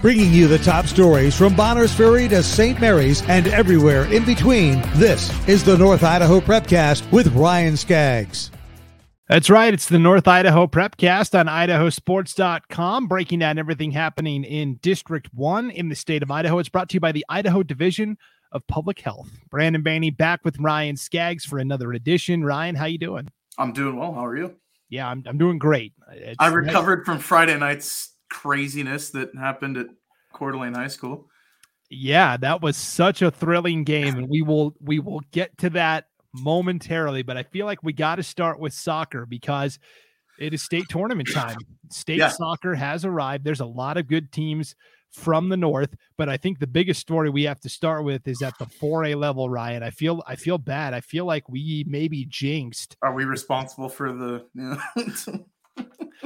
Bringing you the top stories from Bonners Ferry to St. Mary's and everywhere in between. This is the North Idaho Prepcast with Ryan Scaggs. That's right. It's the North Idaho Prepcast on idahosports.com, breaking down everything happening in District 1 in the state of Idaho. It's brought to you by the Idaho Division of Public Health. Brandon Baney back with Ryan Scaggs for another edition. Ryan, how you doing? I'm doing well. How are you? Yeah, I'm, I'm doing great. It's I recovered nice. from Friday night's craziness that happened at Coeur d'Alene High School. Yeah, that was such a thrilling game, and we will we will get to that momentarily. But I feel like we got to start with soccer because it is state tournament time. State yeah. soccer has arrived. There's a lot of good teams from the north, but I think the biggest story we have to start with is at the 4A level, Ryan. I feel I feel bad. I feel like we maybe jinxed. Are we responsible for the you know,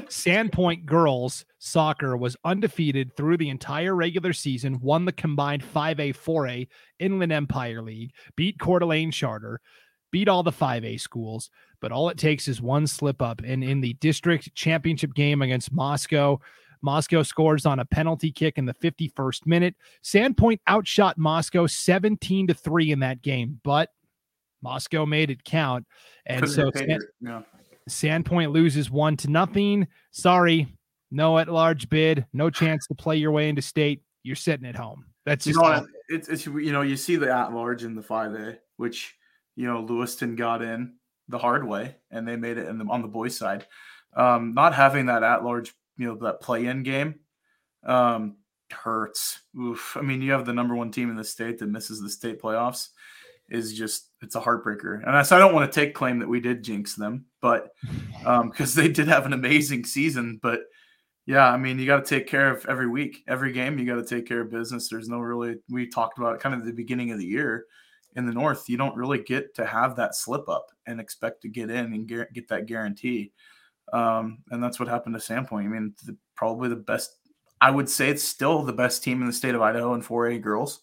Sandpoint girls soccer was undefeated through the entire regular season, won the combined 5A, 4A Inland Empire League, beat Coeur d'Alene Charter, beat all the 5A schools, but all it takes is one slip up. And in the district championship game against Moscow, Moscow scores on a penalty kick in the 51st minute. Sandpoint outshot Moscow 17 to 3 in that game, but Moscow made it count. And so Sand-. Sandpoint loses one to nothing. Sorry, no at large bid, no chance to play your way into state. You're sitting at home. That's just you know, it's, it's you know you see the at large in the five A, which you know Lewiston got in the hard way and they made it in the, on the boys side. Um, not having that at large, you know, that play in game um, hurts. Oof. I mean, you have the number one team in the state that misses the state playoffs is just it's a heartbreaker. And I, so I don't want to take claim that we did jinx them, but um because they did have an amazing season. But yeah, I mean you got to take care of every week, every game. You got to take care of business. There's no really we talked about kind of the beginning of the year in the north. You don't really get to have that slip up and expect to get in and get, get that guarantee. Um, and that's what happened to Sandpoint. I mean, the, probably the best. I would say it's still the best team in the state of Idaho in 4A girls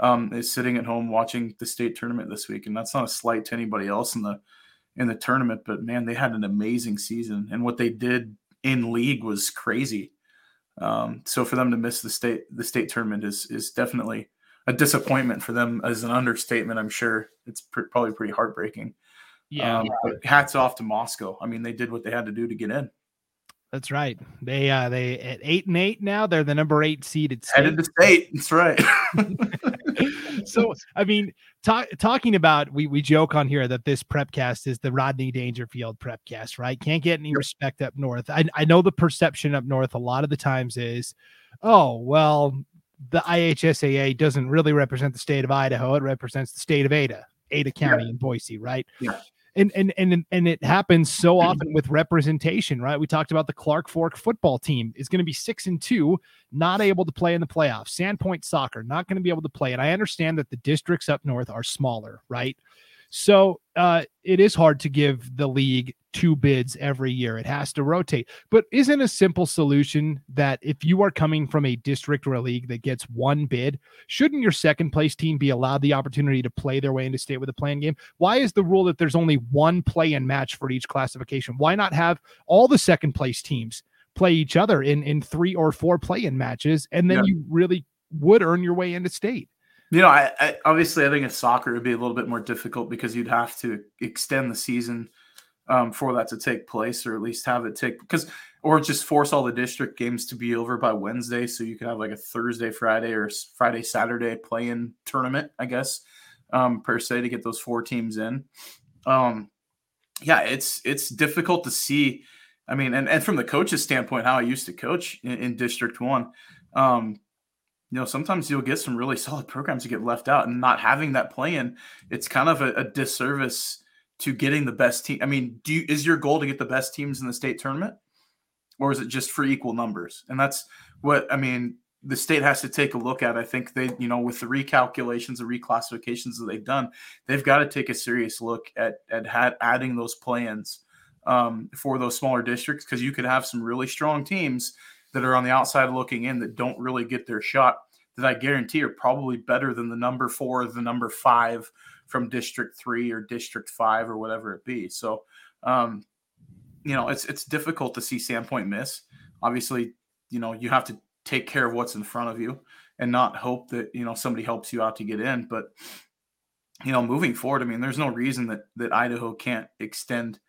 um, is sitting at home watching the state tournament this week, and that's not a slight to anybody else in the in the tournament. But man, they had an amazing season, and what they did in league was crazy. Um, so for them to miss the state the state tournament is is definitely a disappointment for them as an understatement. I'm sure it's pr- probably pretty heartbreaking. Yeah. Um, but hats off to Moscow. I mean, they did what they had to do to get in. That's right. They uh they at eight and eight now. They're the number eight seeded state. headed to state. That's right. so I mean, talk, talking about we we joke on here that this prepcast is the Rodney Dangerfield prepcast, right? Can't get any respect up north. I I know the perception up north a lot of the times is, oh well, the IHSAA doesn't really represent the state of Idaho. It represents the state of Ada, Ada County yeah. and Boise, right? Yeah and and and and it happens so often with representation, right? We talked about the Clark Fork football team is going to be six and two, not able to play in the playoffs. Sandpoint soccer not going to be able to play. And I understand that the districts up north are smaller, right? So uh, it is hard to give the league two bids every year. It has to rotate. But isn't a simple solution that if you are coming from a district or a league that gets one bid, shouldn't your second place team be allowed the opportunity to play their way into state with a playing game? Why is the rule that there's only one play in match for each classification? Why not have all the second place teams play each other in in three or four play in matches and then yeah. you really would earn your way into state? You know, I, I, obviously I think in soccer it'd be a little bit more difficult because you'd have to extend the season um, for that to take place, or at least have it take because, or just force all the district games to be over by Wednesday, so you could have like a Thursday, Friday, or Friday, Saturday play-in tournament, I guess, um, per se, to get those four teams in. Um, yeah, it's it's difficult to see. I mean, and, and from the coach's standpoint, how I used to coach in, in District One, um, you know, sometimes you'll get some really solid programs to get left out, and not having that plan, it's kind of a, a disservice to getting the best team. I mean, do you, is your goal to get the best teams in the state tournament, or is it just for equal numbers? And that's what I mean. The state has to take a look at. I think they, you know, with the recalculations, and reclassifications that they've done, they've got to take a serious look at at had, adding those plans um, for those smaller districts because you could have some really strong teams that are on the outside looking in that don't really get their shot that I guarantee are probably better than the number four, the number five from District Three or District Five or whatever it be. So, um, you know, it's it's difficult to see Sandpoint miss. Obviously, you know, you have to take care of what's in front of you and not hope that you know somebody helps you out to get in. But you know, moving forward, I mean, there's no reason that that Idaho can't extend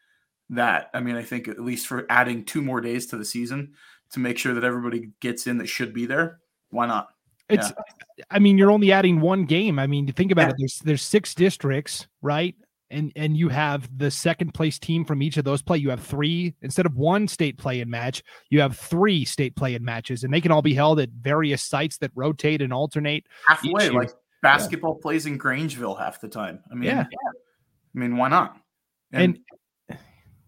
that. I mean, I think at least for adding two more days to the season to make sure that everybody gets in that should be there. Why not? It's, yeah. I mean, you're only adding one game. I mean, think about yeah. it. There's there's six districts, right? And and you have the second place team from each of those play. You have three instead of one state play in match. You have three state play in matches, and they can all be held at various sites that rotate and alternate halfway. Like basketball yeah. plays in Grangeville half the time. I mean, yeah. I mean, why not? And, and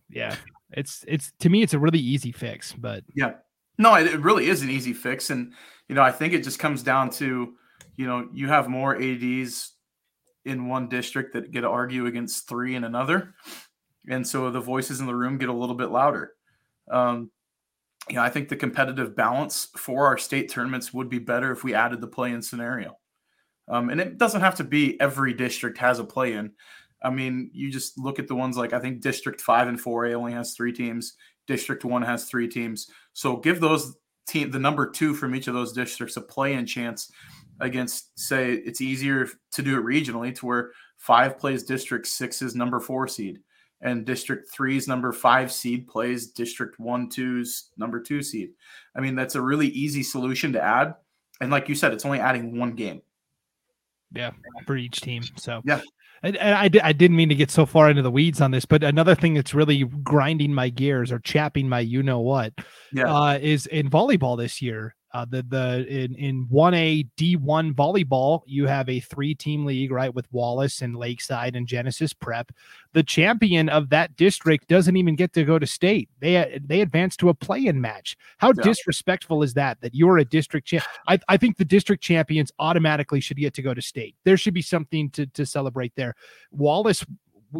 yeah, it's it's to me, it's a really easy fix. But yeah, no, it, really is an easy fix, and you know, I think it just comes down to, you know, you have more ads in one district that get to argue against three in another, and so the voices in the room get a little bit louder. Um, you know, I think the competitive balance for our state tournaments would be better if we added the play-in scenario. Um, and it doesn't have to be every district has a play in. I mean, you just look at the ones like I think District 5 and 4A only has three teams, District 1 has three teams. So give those team the number two from each of those districts a play in chance against, say, it's easier to do it regionally to where five plays District 6's number four seed and District Three's number five seed plays District One, Two's number two seed. I mean, that's a really easy solution to add. And like you said, it's only adding one game. Yeah, for each team. So yeah. And, and I, I didn't mean to get so far into the weeds on this, but another thing that's really grinding my gears or chapping my you know what yeah. uh, is in volleyball this year. Uh, the the in in one A D one volleyball, you have a three team league, right, with Wallace and Lakeside and Genesis Prep. The champion of that district doesn't even get to go to state. They they advance to a play in match. How yeah. disrespectful is that? That you're a district champ. I, I think the district champions automatically should get to go to state. There should be something to to celebrate there. Wallace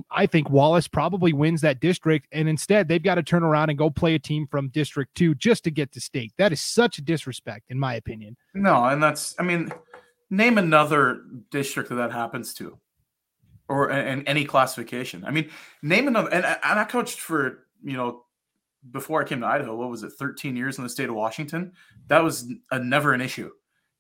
I think Wallace probably wins that district, and instead they've got to turn around and go play a team from District Two just to get to state. That is such a disrespect, in my opinion. No, and that's I mean, name another district that that happens to, or in any classification. I mean, name another. And, and I coached for you know before I came to Idaho. What was it, thirteen years in the state of Washington? That was a, never an issue.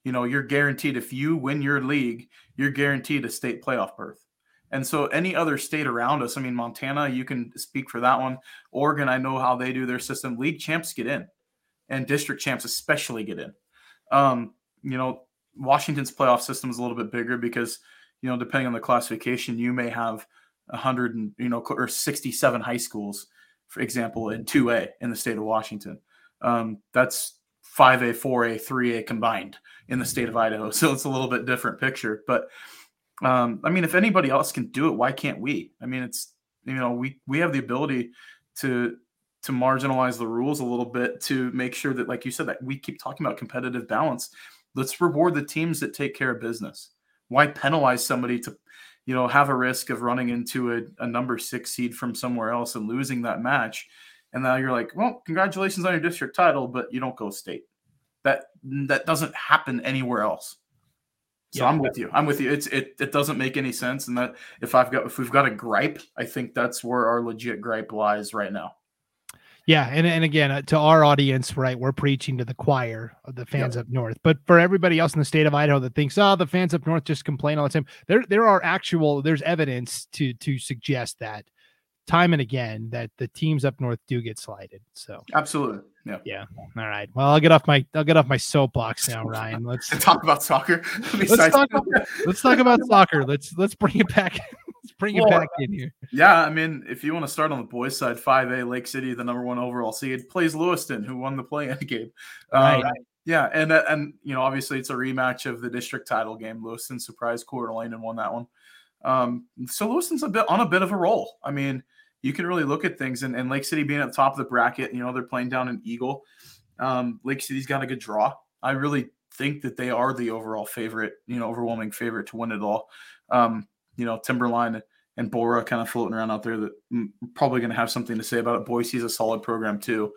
You know, you're guaranteed if you win your league, you're guaranteed a state playoff berth. And so, any other state around us, I mean, Montana, you can speak for that one. Oregon, I know how they do their system. League champs get in, and district champs especially get in. Um, you know, Washington's playoff system is a little bit bigger because, you know, depending on the classification, you may have 100 and, you know, or 67 high schools, for example, in 2A in the state of Washington. Um, that's 5A, 4A, 3A combined in the state of Idaho. So it's a little bit different picture. But, um, I mean, if anybody else can do it, why can't we? I mean, it's you know, we we have the ability to to marginalize the rules a little bit to make sure that, like you said, that we keep talking about competitive balance. Let's reward the teams that take care of business. Why penalize somebody to, you know, have a risk of running into a, a number six seed from somewhere else and losing that match? And now you're like, well, congratulations on your district title, but you don't go state. That that doesn't happen anywhere else. So yeah. I'm with you. I'm with you. It's it it doesn't make any sense. And that if I've got if we've got a gripe, I think that's where our legit gripe lies right now. Yeah, and and again, uh, to our audience, right, we're preaching to the choir of the fans yep. up north. But for everybody else in the state of Idaho that thinks, oh, the fans up north just complain all the time, there there are actual there's evidence to to suggest that time and again that the teams up north do get slighted. So absolutely. Yeah. Yeah. All right. Well, I'll get off my I'll get off my soapbox now, Ryan. Let's talk about soccer. let's, talk about, let's talk about soccer. Let's let's bring it back. let's bring well, it back in here. Yeah, I mean, if you want to start on the boys' side, five A Lake City, the number one overall seed, plays Lewiston, who won the play-in game. Um, right. Yeah, and uh, and you know, obviously, it's a rematch of the district title game. Lewiston surprised Coeur d'Alene and won that one. Um, so Lewiston's a bit on a bit of a roll. I mean you can really look at things. And, and Lake City being at the top of the bracket, you know, they're playing down in Eagle. Um, Lake City's got a good draw. I really think that they are the overall favorite, you know, overwhelming favorite to win it all. Um, you know, Timberline and Borah kind of floating around out there that probably going to have something to say about it. Boise's a solid program too.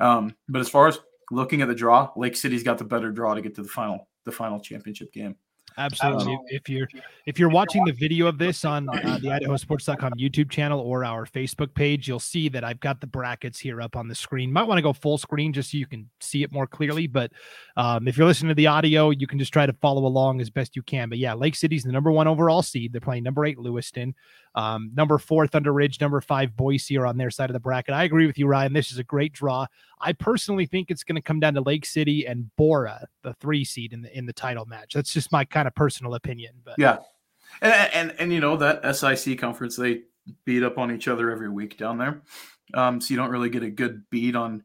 Um, but as far as looking at the draw, Lake City's got the better draw to get to the final, the final championship game. Absolutely. Um, if you're if you're watching the video of this on uh, the IdahoSports.com YouTube channel or our Facebook page, you'll see that I've got the brackets here up on the screen. Might want to go full screen just so you can see it more clearly. But um, if you're listening to the audio, you can just try to follow along as best you can. But yeah, Lake City's the number one overall seed. They're playing number eight Lewiston. Um, number four, Thunder Ridge. Number five, Boise are on their side of the bracket. I agree with you, Ryan. This is a great draw. I personally think it's going to come down to Lake City and Borah, the three seed in the in the title match. That's just my kind of personal opinion. But yeah, and and, and you know that SIC conference they beat up on each other every week down there, um, so you don't really get a good beat on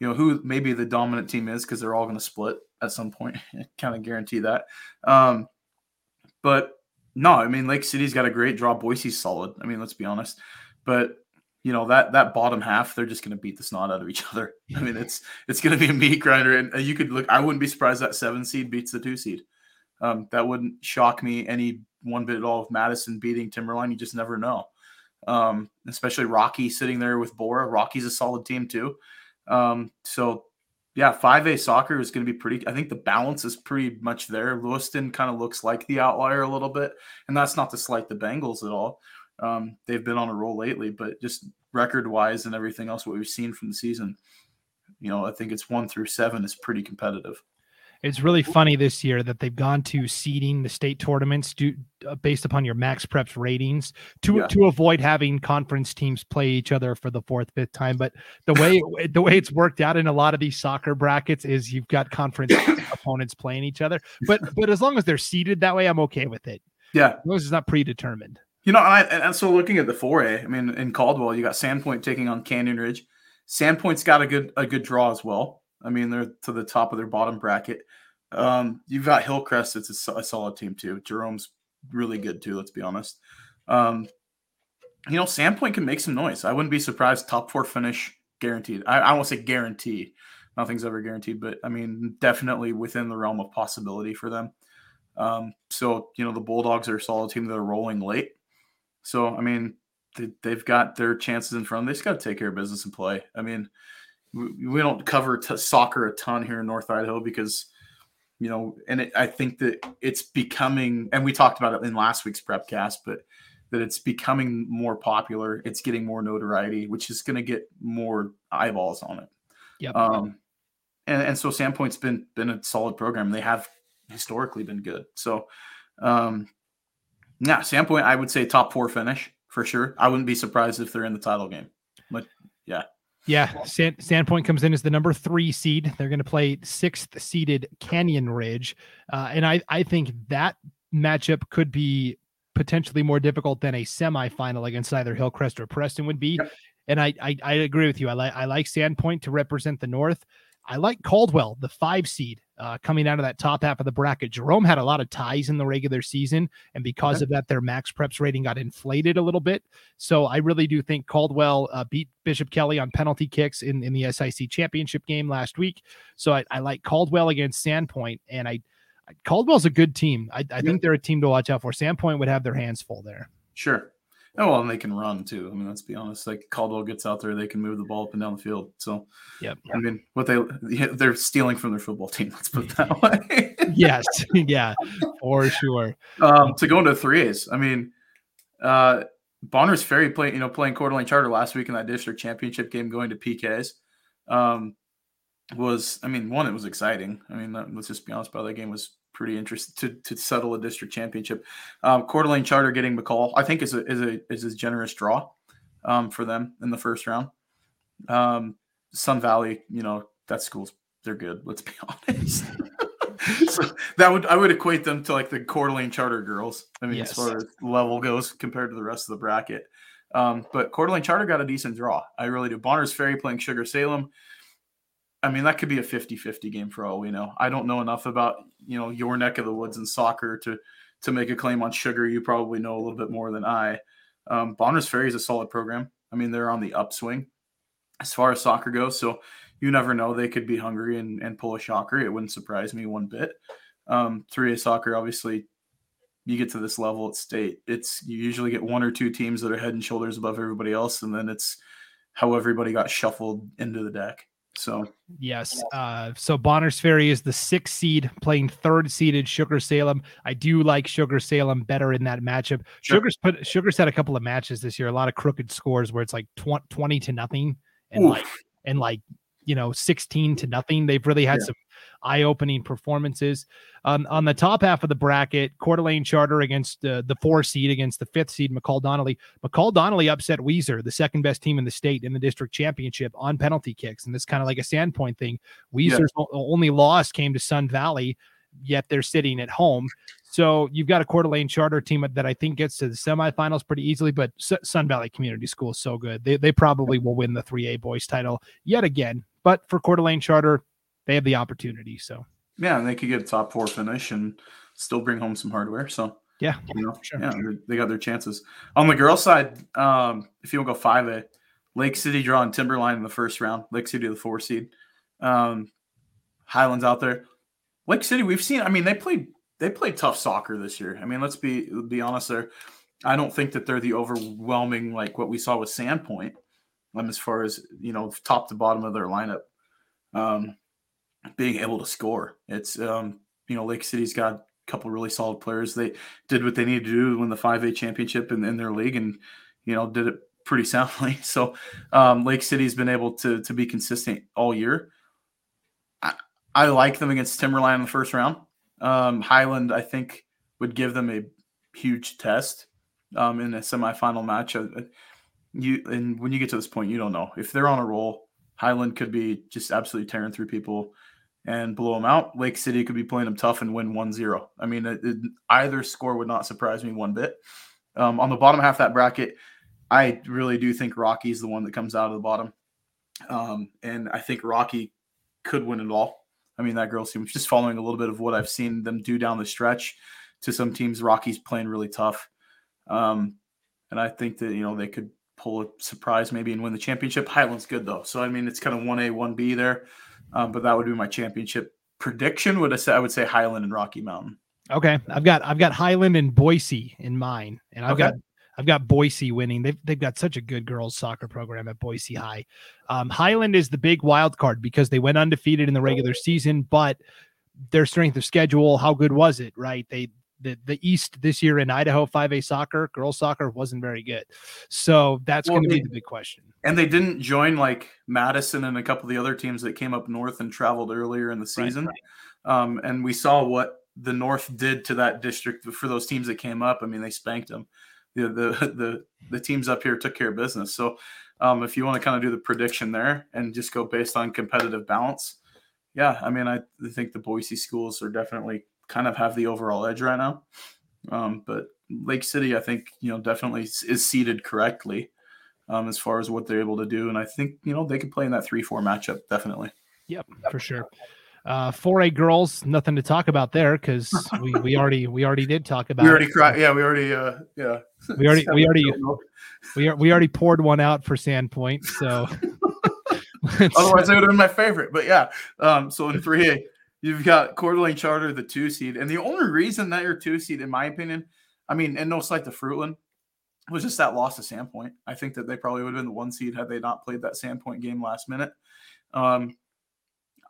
you know who maybe the dominant team is because they're all going to split at some point. kind of guarantee that. Um, but no, I mean Lake City's got a great draw. Boise's solid. I mean, let's be honest. But you know that that bottom half, they're just going to beat the snot out of each other. I mean, it's it's going to be a meat grinder, and uh, you could look. I wouldn't be surprised that seven seed beats the two seed. Um, that wouldn't shock me any one bit at all. Of Madison beating Timberline, you just never know. Um, especially Rocky sitting there with Borah. Rocky's a solid team too. Um, so yeah, 5A soccer is going to be pretty. I think the balance is pretty much there. Lewiston kind of looks like the outlier a little bit, and that's not to slight the Bengals at all. Um, they've been on a roll lately, but just record wise and everything else, what we've seen from the season, you know, I think it's one through seven is pretty competitive it's really funny this year that they've gone to seeding the state tournaments do, uh, based upon your max preps ratings to yeah. to avoid having conference teams play each other for the fourth fifth time. But the way the way it's worked out in a lot of these soccer brackets is you've got conference opponents playing each other. But but as long as they're seeded that way i'm okay with it. Yeah. As long as it's not predetermined. You know and, I, and so looking at the 4a i mean in caldwell you got sandpoint taking on canyon ridge. Sandpoint's got a good a good draw as well I mean, they're to the top of their bottom bracket. Um, you've got Hillcrest; it's a, a, solid team too. Jerome's really good too. Let's be honest. Um, you know, Sandpoint can make some noise. I wouldn't be surprised. Top four finish guaranteed. I, I won't say guaranteed. Nothing's ever guaranteed, but I mean, definitely within the realm of possibility for them. Um, so you know, the Bulldogs are a solid team that are rolling late. So I mean, they, have got their chances in front. They just got to take care of business and play. I mean, we don't cover t- soccer a ton here in North Idaho because, you know, and it, I think that it's becoming, and we talked about it in last week's prepcast, but that it's becoming more popular. It's getting more notoriety, which is going to get more eyeballs on it. Yeah. Um, and, and so Sandpoint's been been a solid program. They have historically been good. So, um, yeah, Sandpoint, I would say top four finish for sure. I wouldn't be surprised if they're in the title game. But yeah. Yeah, Sand, Sandpoint comes in as the number three seed. They're going to play sixth seeded Canyon Ridge, uh, and I I think that matchup could be potentially more difficult than a semifinal against either Hillcrest or Preston would be. Yep. And I, I, I agree with you. I like I like Sandpoint to represent the North. I like Caldwell, the five seed, uh, coming out of that top half of the bracket. Jerome had a lot of ties in the regular season, and because okay. of that, their max preps rating got inflated a little bit. So I really do think Caldwell uh, beat Bishop Kelly on penalty kicks in, in the SIC championship game last week. So I, I like Caldwell against Sandpoint, and I, I Caldwell's a good team. I, I yeah. think they're a team to watch out for. Sandpoint would have their hands full there. Sure. Oh well, and they can run too. I mean, let's be honest. Like Caldwell gets out there, they can move the ball up and down the field. So, yeah, I mean, what they they're stealing from their football team. Let's put it that way. yes, yeah, for sure. Um, to go into three A's, I mean, uh, Bonners Ferry playing, you know, playing Coeur d'Alene Charter last week in that district championship game, going to PKs. Um, was I mean, one, it was exciting. I mean, let's just be honest about that game was pretty interesting to, to settle a district championship. Um, Coeur d'Alene Charter getting McCall, I think, is a is a is a generous draw um, for them in the first round. Um, Sun Valley, you know, that school's they're good. Let's be honest. so that would I would equate them to like the Coeur d'Alene Charter girls. I mean, yes. as far as level goes compared to the rest of the bracket. Um, but Coeur d'Alene Charter got a decent draw. I really do. Bonners Ferry playing Sugar Salem. I mean, that could be a 50-50 game for all we know. I don't know enough about, you know, your neck of the woods in soccer to to make a claim on sugar. You probably know a little bit more than I. Um, Bonners Ferry is a solid program. I mean, they're on the upswing as far as soccer goes. So you never know. They could be hungry and, and pull a shocker. It wouldn't surprise me one bit. Um, 3A soccer, obviously, you get to this level at state. It's you usually get one or two teams that are head and shoulders above everybody else, and then it's how everybody got shuffled into the deck. So yes, uh, so Bonners Ferry is the sixth seed playing third seeded Sugar Salem. I do like Sugar Salem better in that matchup. Sure. Sugar's put Sugar's had a couple of matches this year, a lot of crooked scores where it's like tw- twenty to nothing, and Oof. like and like you know 16 to nothing. They've really had yeah. some eye-opening performances. Um, on the top half of the bracket, Coeur d'Alene Charter against uh, the four seed against the fifth seed McCall Donnelly. McCall Donnelly upset Weiser, the second best team in the state in the district championship on penalty kicks, and this kind of like a Sandpoint thing. Weiser's yeah. only loss came to Sun Valley, yet they're sitting at home. So you've got a Coeur d'Alene charter team that I think gets to the semifinals pretty easily, but Sun Valley Community School is so good. They, they probably will win the 3A boys title yet again. But for Coeur d'Alene charter, they have the opportunity. So yeah, and they could get a top four finish and still bring home some hardware. So yeah, you know, sure. yeah, they got their chances. On the girls' side, um, if you want to go five A, Lake City drawing Timberline in the first round. Lake City the four seed. Um, Highlands out there. Lake City, we've seen. I mean, they played they played tough soccer this year. I mean, let's be be honest there. I don't think that they're the overwhelming like what we saw with Sandpoint, um, as far as you know, top to bottom of their lineup. Um, being able to score. It's um, you know Lake City's got a couple really solid players. They did what they needed to do win the 5A championship in, in their league, and you know did it pretty soundly. So um, Lake City's been able to to be consistent all year. I, I like them against Timberline in the first round. Um, Highland, I think, would give them a huge test um, in a semifinal match. Uh, you and when you get to this point, you don't know if they're on a roll. Highland could be just absolutely tearing through people and blow them out. Lake City could be playing them tough and win 1-0. I mean, it, it, either score would not surprise me one bit. Um, on the bottom half that bracket, I really do think Rocky's the one that comes out of the bottom. Um, and I think Rocky could win it all. I mean, that girls team, just following a little bit of what I've seen them do down the stretch to some teams, Rocky's playing really tough. Um, and I think that, you know, they could pull a surprise maybe and win the championship. Highland's good though. So, I mean, it's kind of 1A, 1B there. Um, but that would be my championship prediction. Would I say I would say Highland and Rocky Mountain. Okay, I've got I've got Highland and Boise in mine, and I've okay. got I've got Boise winning. They've they've got such a good girls soccer program at Boise High. Um, Highland is the big wild card because they went undefeated in the regular season, but their strength of schedule, how good was it? Right? They the the East this year in Idaho 5A soccer, girls soccer wasn't very good. So that's well, going to be the big question. And they didn't join like Madison and a couple of the other teams that came up north and traveled earlier in the season. Right, right. Um, and we saw what the North did to that district for those teams that came up. I mean, they spanked them. The the the, the teams up here took care of business. So um, if you want to kind of do the prediction there and just go based on competitive balance, yeah, I mean, I think the Boise schools are definitely kind of have the overall edge right now. Um, but Lake City, I think, you know, definitely is seated correctly um, as far as what they're able to do. And I think, you know, they could play in that 3 4 matchup, definitely. Yep, for sure. Uh, 4A girls, nothing to talk about there because we, we already we already did talk about. We already cried. Yeah, we already. Uh, yeah. We already we already we are, we already poured one out for Sandpoint. So. Otherwise, it would have been my favorite. But yeah, um, so in 3A, You've got Coeur d'Alene Charter, the two seed, and the only reason that you're two seed, in my opinion, I mean, and no slight to Fruitland, was just that loss to Sandpoint. I think that they probably would have been the one seed had they not played that Sandpoint game last minute. Um,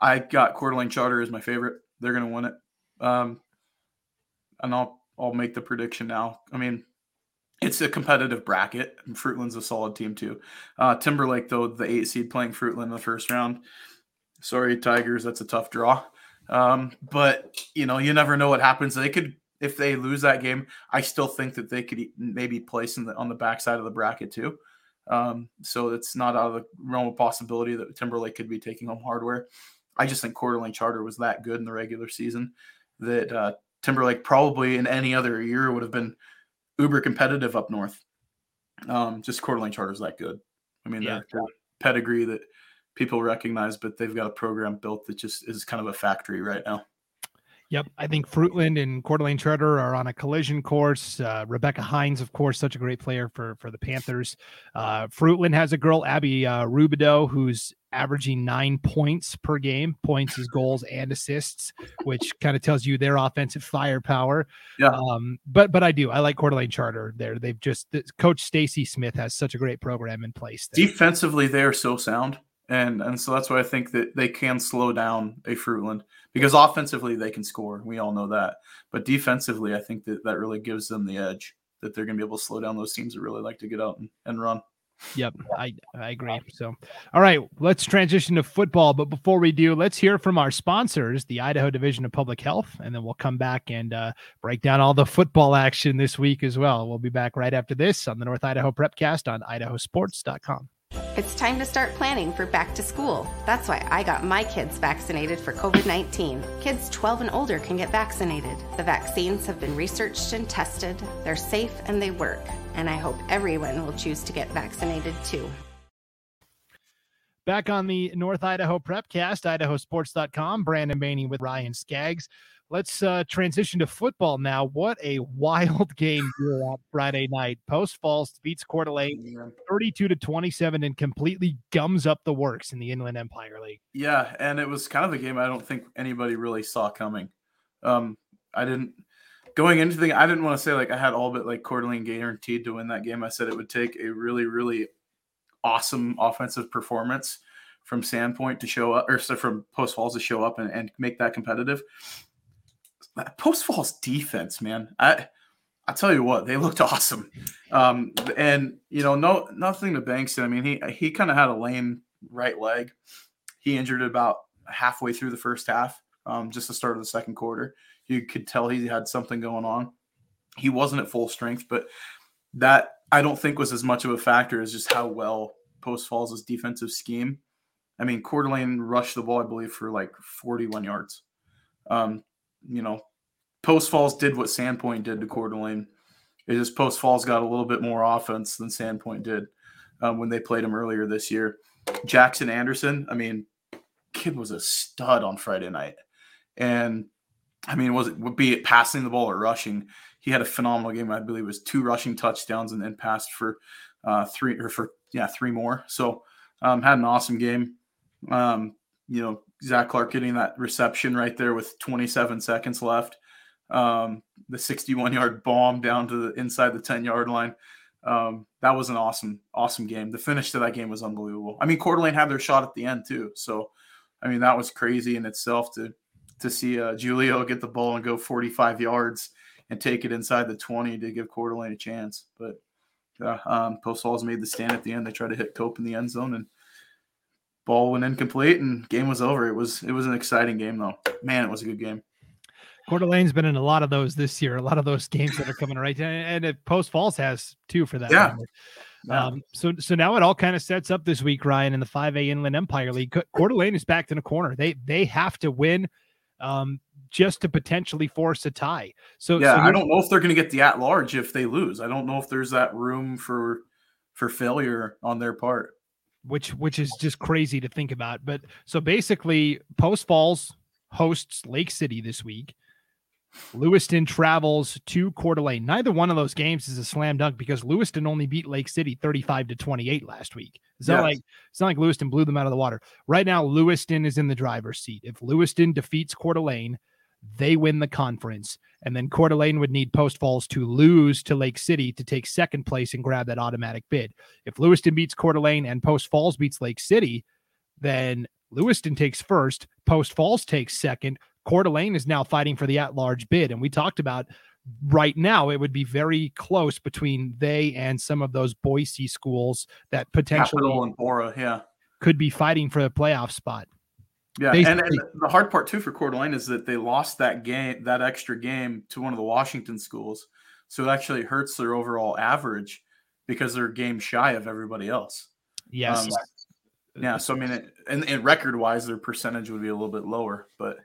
I got Coeur d'Alene Charter as my favorite. They're going to win it. Um, and I'll I'll make the prediction now. I mean, it's a competitive bracket, and Fruitland's a solid team too. Uh, Timberlake, though, the eight seed playing Fruitland in the first round. Sorry, Tigers, that's a tough draw. Um, but you know, you never know what happens. They could if they lose that game. I still think that they could maybe place in the, on the backside of the bracket too. Um, so it's not out of the realm of possibility that Timberlake could be taking home hardware. I just think Coeur Charter was that good in the regular season that uh, Timberlake probably in any other year would have been uber competitive up north. Um, just Coeur d'Alene Charter is that good. I mean, yeah. pedigree that people recognize, but they've got a program built that just is kind of a factory right now. Yep, I think Fruitland and Coeur d'Alene Charter are on a collision course. Uh, Rebecca Hines, of course, such a great player for for the Panthers. Uh, Fruitland has a girl, Abby uh, Rubidoux, who's averaging nine points per game, points as goals and assists, which kind of tells you their offensive firepower. Yeah. Um, but but I do I like Coeur d'Alene Charter. There, they've just Coach Stacy Smith has such a great program in place. There. Defensively, they are so sound. And and so that's why I think that they can slow down a Fruitland because offensively they can score. We all know that. But defensively, I think that that really gives them the edge that they're going to be able to slow down those teams that really like to get out and, and run. Yep, I I agree. So, all right, let's transition to football. But before we do, let's hear from our sponsors, the Idaho Division of Public Health, and then we'll come back and uh, break down all the football action this week as well. We'll be back right after this on the North Idaho Prepcast on idahosports.com. It's time to start planning for back to school. That's why I got my kids vaccinated for COVID 19. Kids 12 and older can get vaccinated. The vaccines have been researched and tested, they're safe and they work. And I hope everyone will choose to get vaccinated too. Back on the North Idaho Prepcast, idahosports.com, Brandon Baney with Ryan Scaggs. Let's uh, transition to football now. What a wild game here on Friday night. Post Falls beats Coeur d'Alene 32 to 27 and completely gums up the works in the Inland Empire League. Yeah, and it was kind of a game I don't think anybody really saw coming. Um, I didn't going into the I didn't want to say like I had all but like Coeur d'Alene guaranteed to win that game. I said it would take a really, really awesome offensive performance from Sandpoint to show up or from Post Falls to show up and, and make that competitive. Post Falls defense, man. I I tell you what, they looked awesome. Um, and you know, no nothing to Banks. I mean, he he kind of had a lame right leg. He injured it about halfway through the first half, um, just the start of the second quarter. You could tell he had something going on. He wasn't at full strength, but that I don't think was as much of a factor as just how well Post Falls' defensive scheme. I mean, Coeur d'Alene rushed the ball, I believe, for like 41 yards. Um, you know, Post Falls did what Sandpoint did to Coeur d'Alene. It just Post Falls got a little bit more offense than Sandpoint did um, when they played him earlier this year. Jackson Anderson, I mean, kid was a stud on Friday night, and I mean, was it would be it passing the ball or rushing? He had a phenomenal game. I believe it was two rushing touchdowns and then passed for uh, three or for yeah three more. So um, had an awesome game. Um, you know, Zach Clark getting that reception right there with 27 seconds left. Um, the 61 yard bomb down to the inside the 10 yard line. Um, that was an awesome, awesome game. The finish to that game was unbelievable. I mean, Coeur d'Alene had their shot at the end too. So, I mean, that was crazy in itself to to see uh, Julio get the ball and go 45 yards and take it inside the 20 to give Coeur d'Alene a chance. But uh, um, Post Falls made the stand at the end. They tried to hit Cope in the end zone and ball went incomplete and game was over. It was it was an exciting game though. Man, it was a good game. Coeur d'Alene's been in a lot of those this year, a lot of those games that are coming right, and, and Post Falls has too for that. Yeah. Um, so so now it all kind of sets up this week, Ryan, in the 5A Inland Empire League. Coeur d'Alene is backed in a corner. They they have to win um, just to potentially force a tie. So yeah, so I don't know if they're going to get the at large if they lose. I don't know if there's that room for for failure on their part which which is just crazy to think about. But so basically, Post Falls hosts Lake City this week. Lewiston travels to Coeur d'Alene. Neither one of those games is a slam dunk because Lewiston only beat Lake City 35 to 28 last week. It's not yes. like it's not like Lewiston blew them out of the water. Right now, Lewiston is in the driver's seat. If Lewiston defeats Coeur d'Alene, they win the conference. And then Coeur d'Alene would need Post Falls to lose to Lake City to take second place and grab that automatic bid. If Lewiston beats Coeur d'Alene and Post Falls beats Lake City, then Lewiston takes first, Post Falls takes second. Coeur d'Alene is now fighting for the at large bid. And we talked about right now, it would be very close between they and some of those Boise schools that potentially Capital and Borah, yeah, could be fighting for a playoff spot. Yeah, and, and, the hard part too for Coeur d'Alene is that they lost that game, that extra game, to one of the Washington schools, so it actually hurts their overall average because they're game shy of everybody else. Yes. Um, yeah. So I mean, it, and, and record wise, their percentage would be a little bit lower, but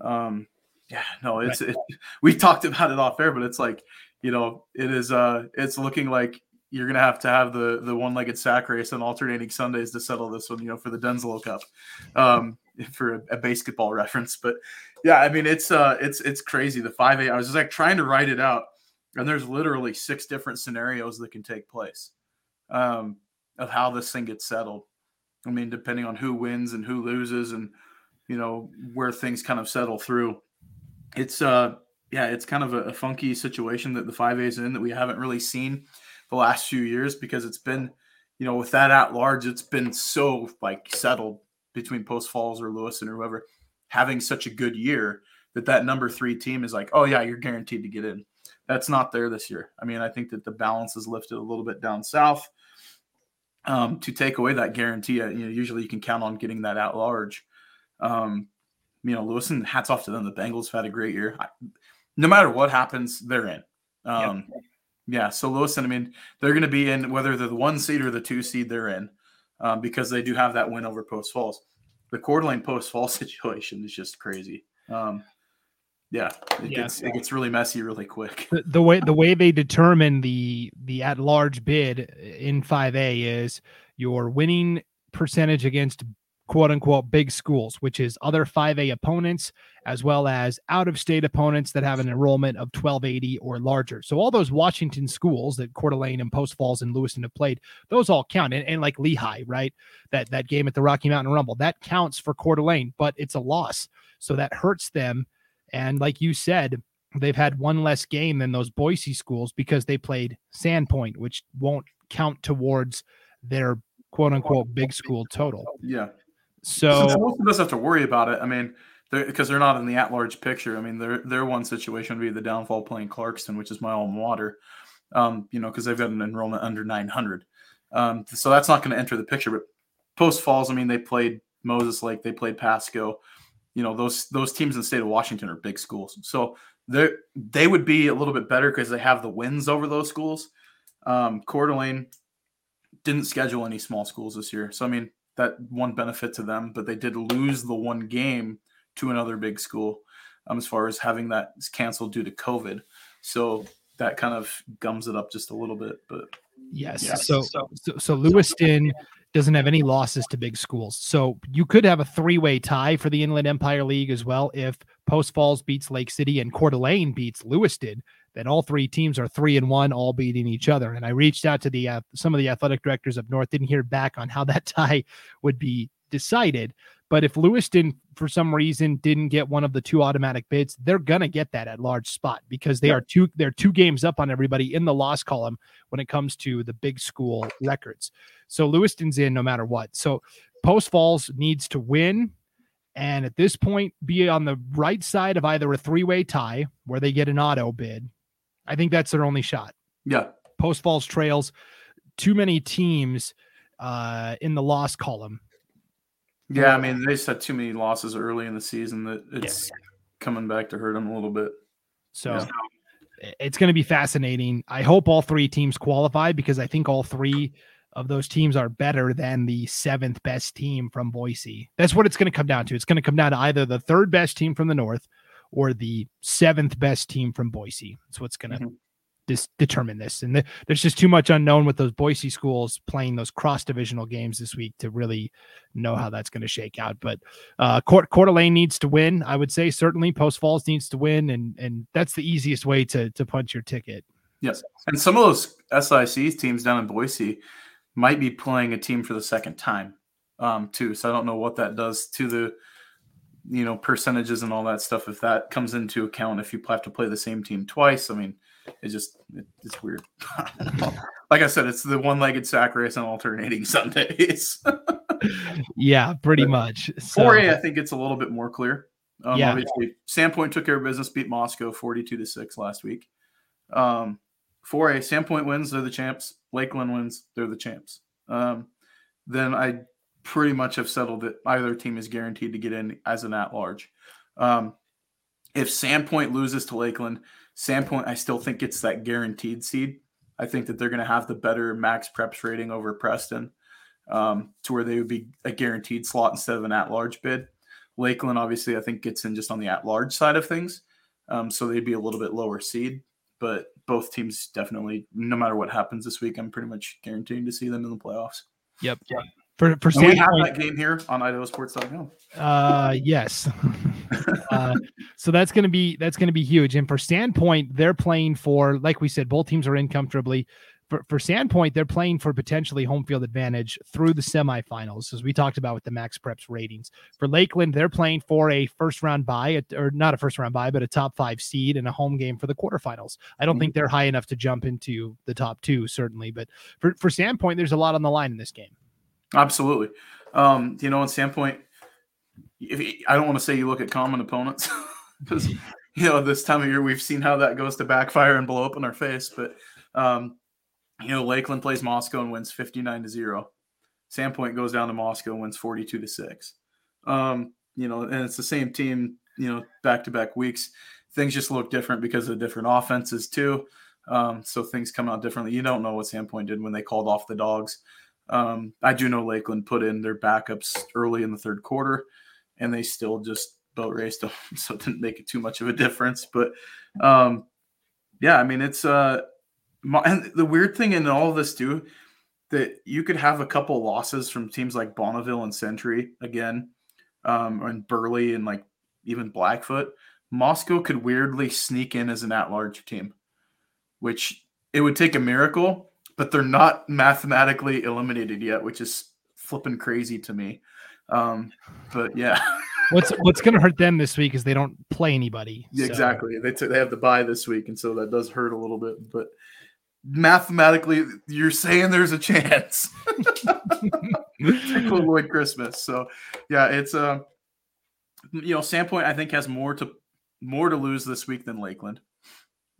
um, yeah, no, it's right. it, we talked about it off air, but it's like you know, it is uh, it's looking like you're gonna have to have the the one legged sack race on alternating Sundays to settle this one, you know, for the Denslow Cup. Um, for a, a, basketball reference. But yeah, I mean it's uh it's it's crazy. The five eight. I was just like trying to write it out, and there's literally six different scenarios that can take place um, of how this thing gets settled. I mean, depending on who wins and who loses, and you know where things kind of settle through. It's uh yeah, it's kind of a, a funky situation that the five A's in that we haven't really seen the last few years because it's been you know, with that at large, it's been so like settled between Post Falls or Lewis or whoever having such a good year that that number three team is like, oh yeah, you're guaranteed to get in. That's not there this year. I mean, I think that the balance is lifted a little bit down south. Um, to take away that guarantee, uh, you know, usually you can count on getting that at large. Um, you know, Lewis and hats off to them. The Bengals have had a great year. I, no matter what happens, they're in. Um, yep. Yeah. So Lewiston, I mean, they're going to be in whether they're the one seed or the two seed, they're in um, because they do have that win over Post Falls. The Coeur d'Alene Post Falls situation is just crazy. Um, yeah, it yeah. gets it gets really messy really quick. The, the, way the way they determine the the at large bid in 5A is your winning percentage against quote unquote big schools, which is other 5A opponents, as well as out of state opponents that have an enrollment of 1280 or larger. So all those Washington schools that Coeur d'Alene and Post Falls and Lewiston have played, those all count. And, and like Lehigh, right? That that game at the Rocky Mountain Rumble, that counts for Coeur d'Alene, but it's a loss. So that hurts them. And like you said, they've had one less game than those Boise schools because they played Sandpoint, which won't count towards their quote unquote big school total. Yeah. So most of us have to worry about it. I mean, because they're, they're, not in the at-large picture. I mean, their their one situation would be the downfall playing Clarkston, which is my alma mater. Um, you know, because they've got an enrollment under 900. Um, so that's not going to enter the picture. But Post Falls, I mean, they played Moses Lake, they played Pasco. You know, those those teams in the state of Washington are big schools, so they they would be a little bit better because they have the wins over those schools. Um, Coeur d'Alene didn't schedule any small schools this year, so I mean, that one benefit to them, but they did lose the one game to another big school um, as far as having that canceled due to COVID. So that kind of gums it up just a little bit. But yes, yeah. so, so so Lewiston doesn't have any losses to big schools. So you could have a three-way tie for the Inland Empire League as well if Post Falls beats Lake City and Coeur d'Alene beats Lewiston then all three teams are three and one, all beating each other. And I reached out to the uh, some of the athletic directors up north, didn't hear back on how that tie would be decided. But if Lewiston, for some reason, didn't get one of the two automatic bids, they're gonna get that at large spot because they are two they're two games up on everybody in the loss column when it comes to the big school records. So Lewiston's in no matter what. So Post Falls needs to win and at this point be on the right side of either a three-way tie where they get an auto bid I think that's their only shot. Yeah. Post Falls Trails, too many teams uh, in the loss column. Yeah, I mean they just had too many losses early in the season that it's yeah. coming back to hurt them a little bit. So yeah. it's going to be fascinating. I hope all three teams qualify because I think all three of those teams are better than the seventh best team from Boise. That's what it's going to come down to. It's going to come down to either the third best team from the north or the seventh best team from Boise. That's what's going to mm-hmm. dis- determine this. And there's just too much unknown with those Boise schools playing those cross divisional games this week to really know how that's going to shake out. But uh, Coeur, Coeur d'Alene needs to win. I would say certainly Post Falls needs to win, and and that's the easiest way to to punch your ticket. Yes, and some of those SIC teams down in Boise might be playing a team for the second time um, too. So I don't know what that does to the you know percentages and all that stuff if that comes into account if you have to play the same team twice i mean it just it, it's weird. Like i said it's the one-legged sack race on alternating sundays. Yeah pretty much. So, 4a i think it's a little bit more clear. Um, yeah. obviously sandpoint took care of business beat moscow 42 to 6 last week. Um 4a sandpoint wins they're the champs. Lakeland wins they're the champs. Um then i pretty much have settled that either team is guaranteed to get in as an at large. Um, if Sandpoint loses to Lakeland, Sandpoint, I still think it's that guaranteed seed. I think that they're going to have the better max preps rating over Preston um, to where they would be a guaranteed slot instead of an at large bid. Lakeland, obviously, I think gets in just on the at large side of things. Um, so they'd be a little bit lower seed. But both teams definitely, no matter what happens this week, I'm pretty much guaranteeing to see them in the playoffs. Yep. yep for for we have that game here on idahosports.com. Uh yes. uh, so that's gonna be that's gonna be huge. And for Sandpoint, they're playing for, like we said, both teams are in comfortably for, for Sandpoint, they're playing for potentially home field advantage through the semifinals, as we talked about with the Max Preps ratings. For Lakeland, they're playing for a first round buy, or not a first round buy, but a top five seed and a home game for the quarterfinals. I don't mm-hmm. think they're high enough to jump into the top two, certainly. But for, for Sandpoint, there's a lot on the line in this game. Absolutely. Um, you know, in standpoint, if I don't want to say you look at common opponents because you know this time of year we've seen how that goes to backfire and blow up in our face, but um, you know, Lakeland plays Moscow and wins 59 to 0. Sandpoint goes down to Moscow and wins 42 to 6. Um, you know, and it's the same team, you know, back to back weeks. Things just look different because of different offenses, too. Um, so things come out differently. You don't know what Sandpoint did when they called off the dogs. Um, I do know Lakeland put in their backups early in the third quarter, and they still just boat raced them, so it didn't make it too much of a difference. But um, yeah, I mean, it's uh, and the weird thing in all of this too, that you could have a couple losses from teams like Bonneville and Century again, um, and Burley and like even Blackfoot. Moscow could weirdly sneak in as an at-large team, which it would take a miracle, but they're not mathematically eliminated yet, which is flipping crazy to me. Um, but yeah. what's what's going to hurt them this week is they don't play anybody. So. Exactly. They t- they have the bye this week, and so that does hurt a little bit. But mathematically you're saying there's a chance to avoid Christmas. So yeah, it's uh you know, Sandpoint I think has more to more to lose this week than Lakeland.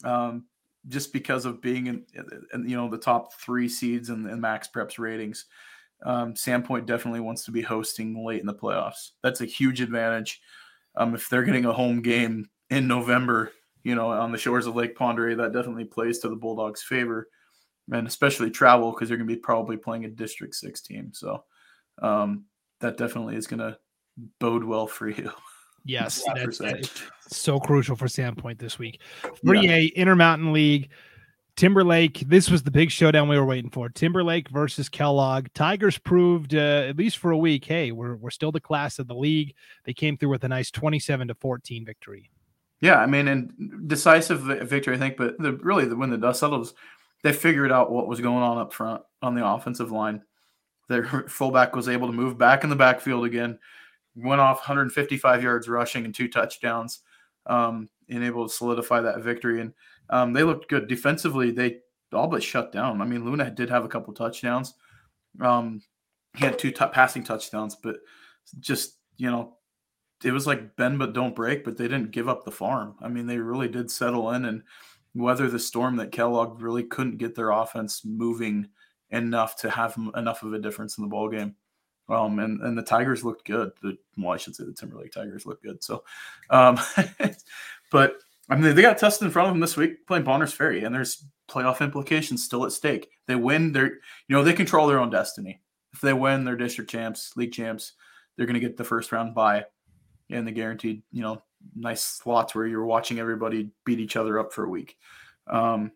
Um just because of being in, in you know the top three seeds in MaxPreps ratings. Um, Sandpoint definitely wants to be hosting late in the playoffs. That's a huge advantage. Um, if they're getting a home game in November, you know, on the shores of Lake Oreille, that definitely plays to the Bulldogs' favor, and especially travel because you're going to be probably playing a District Six team. So um, that definitely is going to bode well for you. Yes, that's, that's so crucial for Sandpoint this week. 3A yeah. Intermountain League. Timberlake, this was the big showdown we were waiting for. Timberlake versus Kellogg. Tigers proved, uh, at least for a week, hey, we're, we're still the class of the league. They came through with a nice 27 to 14 victory. Yeah, I mean, and decisive victory, I think. But the, really, when the dust settles, they figured out what was going on up front on the offensive line. Their fullback was able to move back in the backfield again, went off 155 yards rushing and two touchdowns, um, and able to solidify that victory. And um, they looked good defensively. They all but shut down. I mean, Luna did have a couple touchdowns. Um, he had two t- passing touchdowns, but just you know it was like bend but don't break, but they didn't give up the farm. I mean, they really did settle in and weather the storm that Kellogg really couldn't get their offense moving enough to have enough of a difference in the ball game. Um, and and the Tigers looked good. The well, I should say the Timberlake Tigers looked good. So, um, but I mean, they got tested in front of them this week playing Bonners Ferry, and there's playoff implications still at stake. They win, they're you know they control their own destiny. If they win, they're district champs, league champs. They're going to get the first round bye and the guaranteed, you know, nice slots where you're watching everybody beat each other up for a week. Um,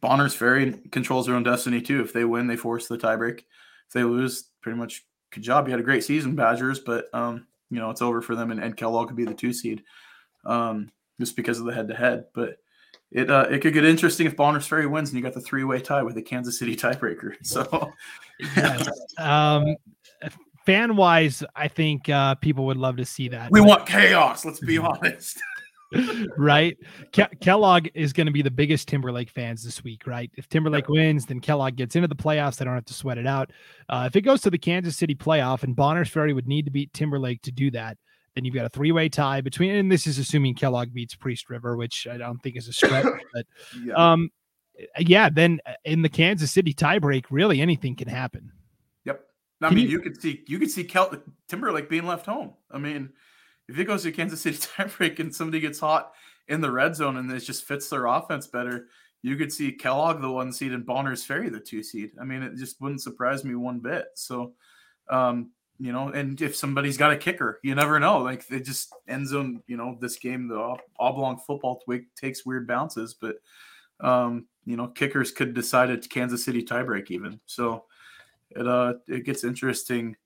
Bonners Ferry controls their own destiny too. If they win, they force the tiebreak. If they lose, pretty much good job. You had a great season, Badgers, but um, you know it's over for them, and, and Kellogg could be the two seed, um, just because of the head to head. But it uh, it could get interesting if Bonners Ferry wins, and you got the three way tie with the Kansas City tiebreaker. So, um, fan wise, I think uh, people would love to see that. We but... want chaos. Let's be honest. Right? Ke- Kellogg is going to be the biggest Timberlake fans this week, right? If Timberlake wins, then Kellogg gets into the playoffs. They don't have to sweat it out. Uh, if it goes to the Kansas City playoff and Bonners Ferry would need to beat Timberlake to do that, then you've got a three way tie between, and this is assuming Kellogg beats Priest River, which I don't think is a stretch, but yeah. um, yeah, then in the Kansas City tiebreak, really anything can happen. Yep. I mean, you, you, could see you could see Kel- Timberlake being left home. I mean, if it goes to Kansas City tiebreak and somebody gets hot in the red zone and it just fits their offense better, you could see Kellogg the one seed and Bonners Ferry the two seed. I mean, it just wouldn't surprise me one bit. So, um, you know, and if somebody's got a kicker, you never know. Like they just end zone, you know, this game, the oblong football takes weird bounces, but um, you know, kickers could decide a Kansas City tiebreak even. So it uh it gets interesting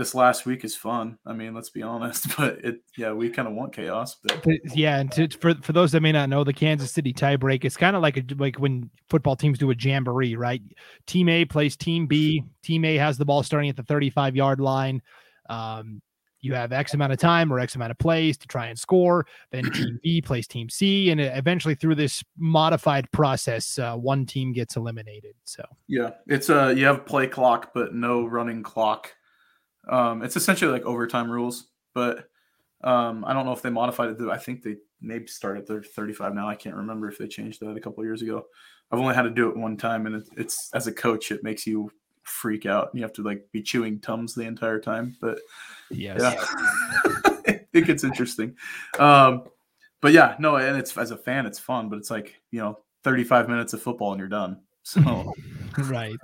this last week is fun. I mean, let's be honest, but it yeah, we kind of want chaos. But yeah, and to, for for those that may not know, the Kansas City tiebreak it's kind of like a, like when football teams do a jamboree, right? Team A plays Team B. Team A has the ball starting at the 35 yard line. Um, you have X amount of time or X amount of plays to try and score. Then Team B plays Team C, and eventually through this modified process, uh, one team gets eliminated. So yeah, it's a uh, you have play clock, but no running clock um, it's essentially like overtime rules, but um, I don't know if they modified it. I think they maybe started their 35 now. I can't remember if they changed that a couple years ago. I've only had to do it one time, and it, it's as a coach, it makes you freak out. You have to like be chewing tums the entire time. But yes. yeah, it gets interesting. Um, but yeah, no, and it's as a fan, it's fun, but it's like you know, 35 minutes of football and you're done. So right.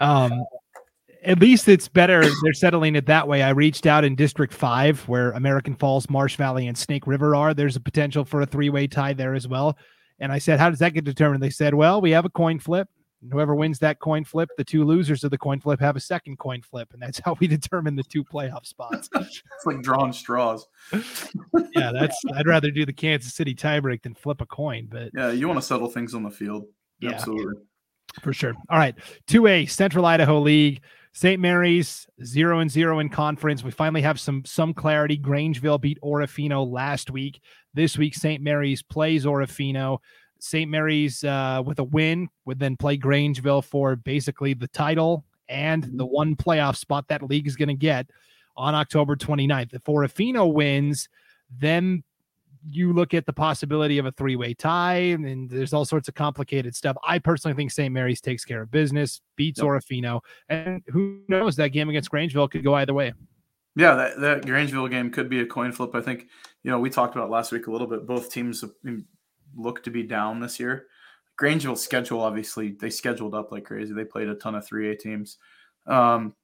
um, at least it's better. They're settling it that way. I reached out in District 5, where American Falls, Marsh Valley, and Snake River are. There's a potential for a three way tie there as well. And I said, How does that get determined? They said, Well, we have a coin flip. Whoever wins that coin flip, the two losers of the coin flip have a second coin flip. And that's how we determine the two playoff spots. it's like drawing straws. yeah, that's, I'd rather do the Kansas City tiebreak than flip a coin. But yeah, you want to settle things on the field. Yeah, Absolutely. For sure. All right. 2A Central Idaho League. St. Mary's zero and zero in conference. We finally have some some clarity. Grangeville beat Orofino last week. This week, St. Mary's plays Orofino. St. Mary's uh, with a win would then play Grangeville for basically the title and the mm-hmm. one playoff spot that league is going to get on October 29th. If Orofino wins, then you look at the possibility of a three-way tie, and there's all sorts of complicated stuff. I personally think St. Mary's takes care of business, beats yep. Orofino, and who knows that game against Grangeville could go either way. Yeah, that, that Grangeville game could be a coin flip. I think you know we talked about last week a little bit. Both teams look to be down this year. Grangeville's schedule, obviously, they scheduled up like crazy. They played a ton of 3A teams. Um,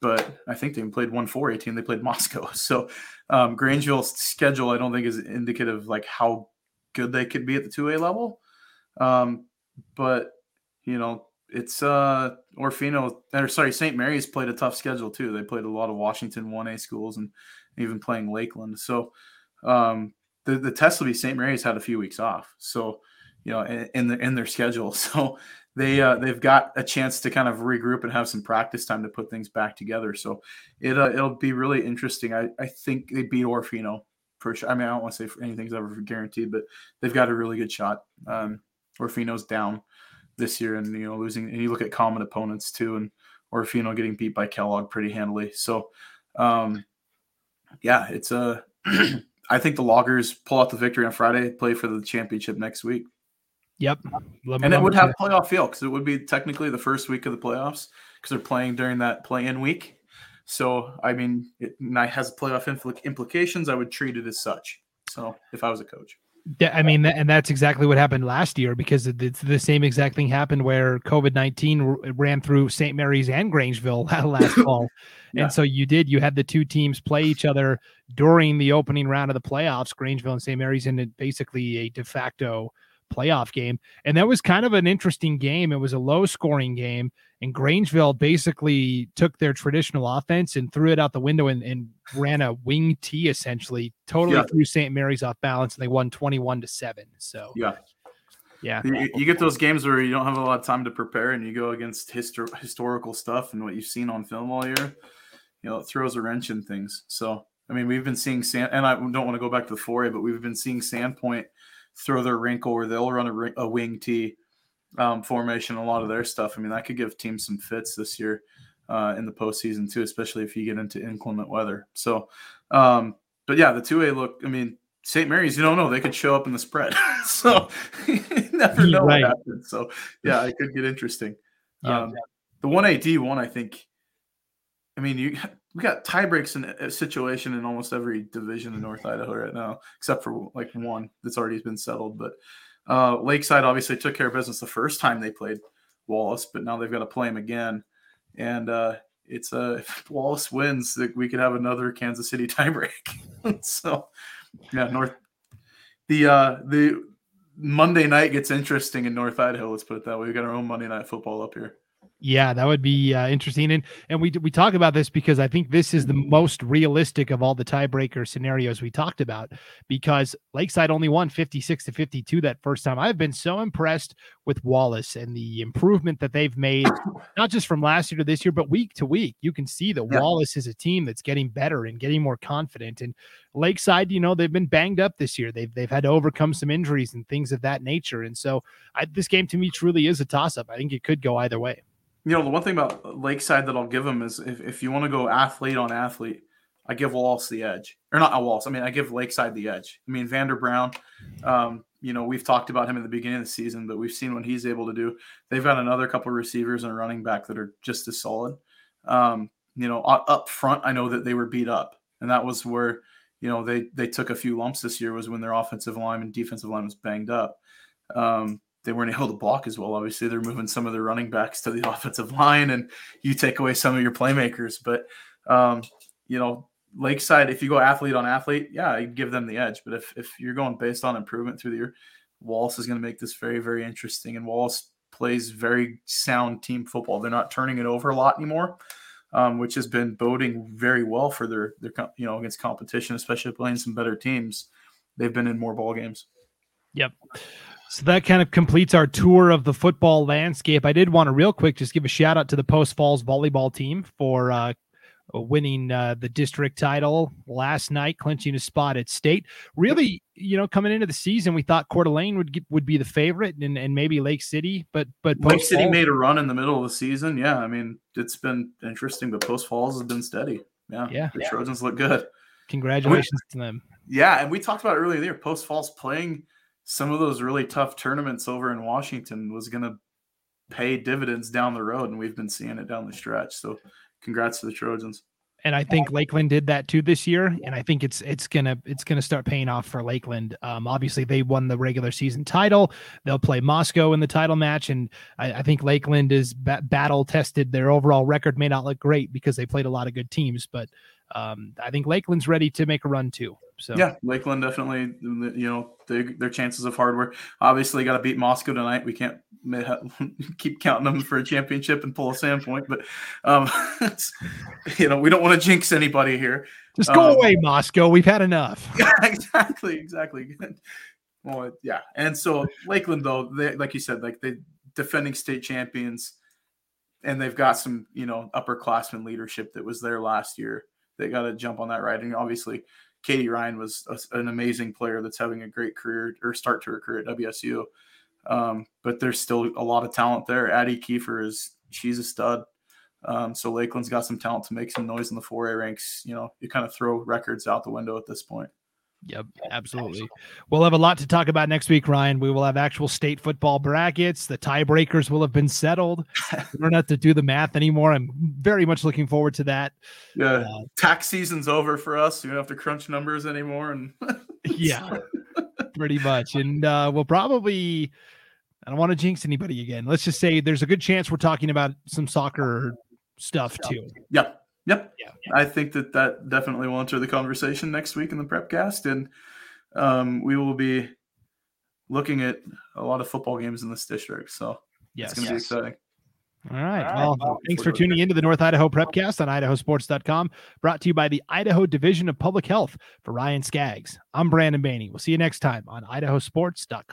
but I think they played one 4A team. They played Moscow. So um, Grangeville's schedule, I don't think is indicative of like how good they could be at the 2A level. Um, but you know, it's uh Orofino or sorry, St. Mary's played a tough schedule too. They played a lot of Washington 1A schools and even playing Lakeland. So um the, the test will be St. Mary's had a few weeks off. So, you know, in, in the in their schedule. So they uh, they've got a chance to kind of regroup and have some practice time to put things back together. So it uh, it'll be really interesting. I, I think they beat Orofino for sure. I mean, I don't want to say anything's ever guaranteed, but they've got a really good shot. Um, Orofino's down this year, and you know losing. And you look at common opponents too, and Orofino getting beat by Kellogg pretty handily. So um, yeah, it's a. I think the Loggers pull out the victory on Friday, play for the championship next week. Yep. and it would have playoff feel because it would be technically the first week of the playoffs because they're playing during that play-in week. So I mean, it has playoff impl- implications. I would treat it as such. So if I was a coach. Yeah, I mean, and that's exactly what happened last year because it's the same exact thing happened where COVID nineteen ran through St. Mary's and Grangeville last fall, yeah. and so you did. You had the two teams play each other during the opening round of the playoffs. Grangeville and St. Mary's in basically a de facto playoff game. And that was kind of an interesting game. It was a low scoring game. And Grangeville basically took their traditional offense and threw it out the window and, and ran a wing T essentially, totally yeah. threw St. Mary's off balance. And they won 21 to 7. So, yeah. Yeah. You, you, get those games where you don't have a lot of time to prepare and you go against histor- historical stuff and what you've seen on film all year. You know, it throws a wrench in things. So, I mean, we've been seeing Sand, and I don't want to go back to the 4A, but we've been seeing Sandpoint throw their wrinkle or they'll run a, a wing T um, formation, a lot of their stuff. I mean, that could give teams some fits this year uh, in the postseason too, especially if you get into inclement weather. So, um, but yeah, the two A look. I mean, St. Mary's, you don't know they could show up in the spread, so you never know right. what happens. So yeah, it could get interesting. Yeah, um, The one A D one, I think. I mean, you we got tie breaks in a situation in almost every division in North Idaho right now, except for like one that's already been settled. But uh, Lakeside obviously took care of business the first time they played Wallace, but now they've got to play him again. And uh, it's uh, Wallace wins, that we could have another Kansas City tiebreak. so yeah, North the uh, the Monday night gets interesting in North Idaho. Let's put it that way. We've got our own Monday night football up here. Yeah, that would be uh, interesting, and and we we talk about this because I think this is the most realistic of all the tiebreaker scenarios we talked about. Because Lakeside only won fifty six to fifty two that first time. I've been so impressed with Wallace and the improvement that they've made, not just from last year to this year, but week to week. You can see that yeah. Wallace is a team that's getting better and getting more confident. And Lakeside, you know, they've been banged up this year. They've they've had to overcome some injuries and things of that nature. And so, I, this game to me truly is a toss up. I think it could go either way. You know, the one thing about Lakeside that I'll give them is if, if you want to go athlete on athlete, I give Wallace the edge. Or not Wallace. I mean, I give Lakeside the edge. I mean, Vander Brown, um, you know, we've talked about him at the beginning of the season, but we've seen what he's able to do. They've got another couple of receivers and a running back that are just as solid. Um, you know, up front, I know that they were beat up, and that was where you know they they took a few lumps this year was when their offensive line and defensive line was banged up. Um, they weren't able to block as well. Obviously, they're moving some of their running backs to the offensive line, and you take away some of your playmakers. But um, you know, Lakeside, if you go athlete on athlete, yeah, I give them the edge. But if if you're going based on improvement through the year, Wallace is going to make this very very interesting. And Wallace plays very sound team football. They're not turning it over a lot anymore. Um, which has been boding very well for their their you know against competition, especially playing some better teams. They've been in more ball games. Yep. So that kind of completes our tour of the football landscape. I did want to real quick just give a shout out to the Post Falls volleyball team for uh, winning uh, the district title last night, clinching a spot at state. Really, you know, coming into the season, we thought Coeur d'Alene would get, would be the favorite, and, and maybe Lake City, but but Post Lake City Falls, made a run in the middle of the season. Yeah, I mean, it's been interesting, but Post Falls has been steady. Yeah, yeah, the Trojans look good. Congratulations we, to them. Yeah, and we talked about earlier there, Post Falls playing some of those really tough tournaments over in Washington was going to pay dividends down the road, and we've been seeing it down the stretch. So, congrats to the Trojans. And I think Lakeland did that too this year, and I think it's it's gonna it's gonna start paying off for Lakeland. Um, obviously, they won the regular season title. They'll play Moscow in the title match, and I, I think Lakeland is ba- battle tested. Their overall record may not look great because they played a lot of good teams, but um, I think Lakeland's ready to make a run too. So yeah, Lakeland definitely, you know, they, their chances of hardware. Obviously, got to beat Moscow tonight. We can't keep counting them for a championship and pull a Sandpoint, but um, you know, we don't want to jinx anybody here. Just go um, away, Moscow. We've had enough. Yeah, exactly, exactly. Well, yeah, and so Lakeland, though, they like you said, like they defending state champions, and they've got some, you know, upperclassmen leadership that was there last year they got to jump on that ride. And obviously, Katie Ryan was a, an amazing player that's having a great career or start to her career at WSU. Um, but there's still a lot of talent there. Addie Kiefer is she's a stud. Um, so Lakeland's got some talent to make some noise in the 4A ranks. You know, you kind of throw records out the window at this point. Yep, absolutely. We'll have a lot to talk about next week, Ryan. We will have actual state football brackets. The tiebreakers will have been settled. we don't have to do the math anymore. I'm very much looking forward to that. Yeah, uh, tax season's over for us. You don't have to crunch numbers anymore. And yeah, pretty much. And uh, we'll probably. I don't want to jinx anybody again. Let's just say there's a good chance we're talking about some soccer stuff too. Yep. Yep. Yeah, yeah. I think that that definitely will enter the conversation next week in the Prepcast, and um, we will be looking at a lot of football games in this district. So yes, it's going to yes. be exciting. All right. All right. Well, thanks for tuning into the North Idaho Prepcast on idahosports.com, brought to you by the Idaho Division of Public Health. For Ryan Scaggs, I'm Brandon Baney. We'll see you next time on idahosports.com.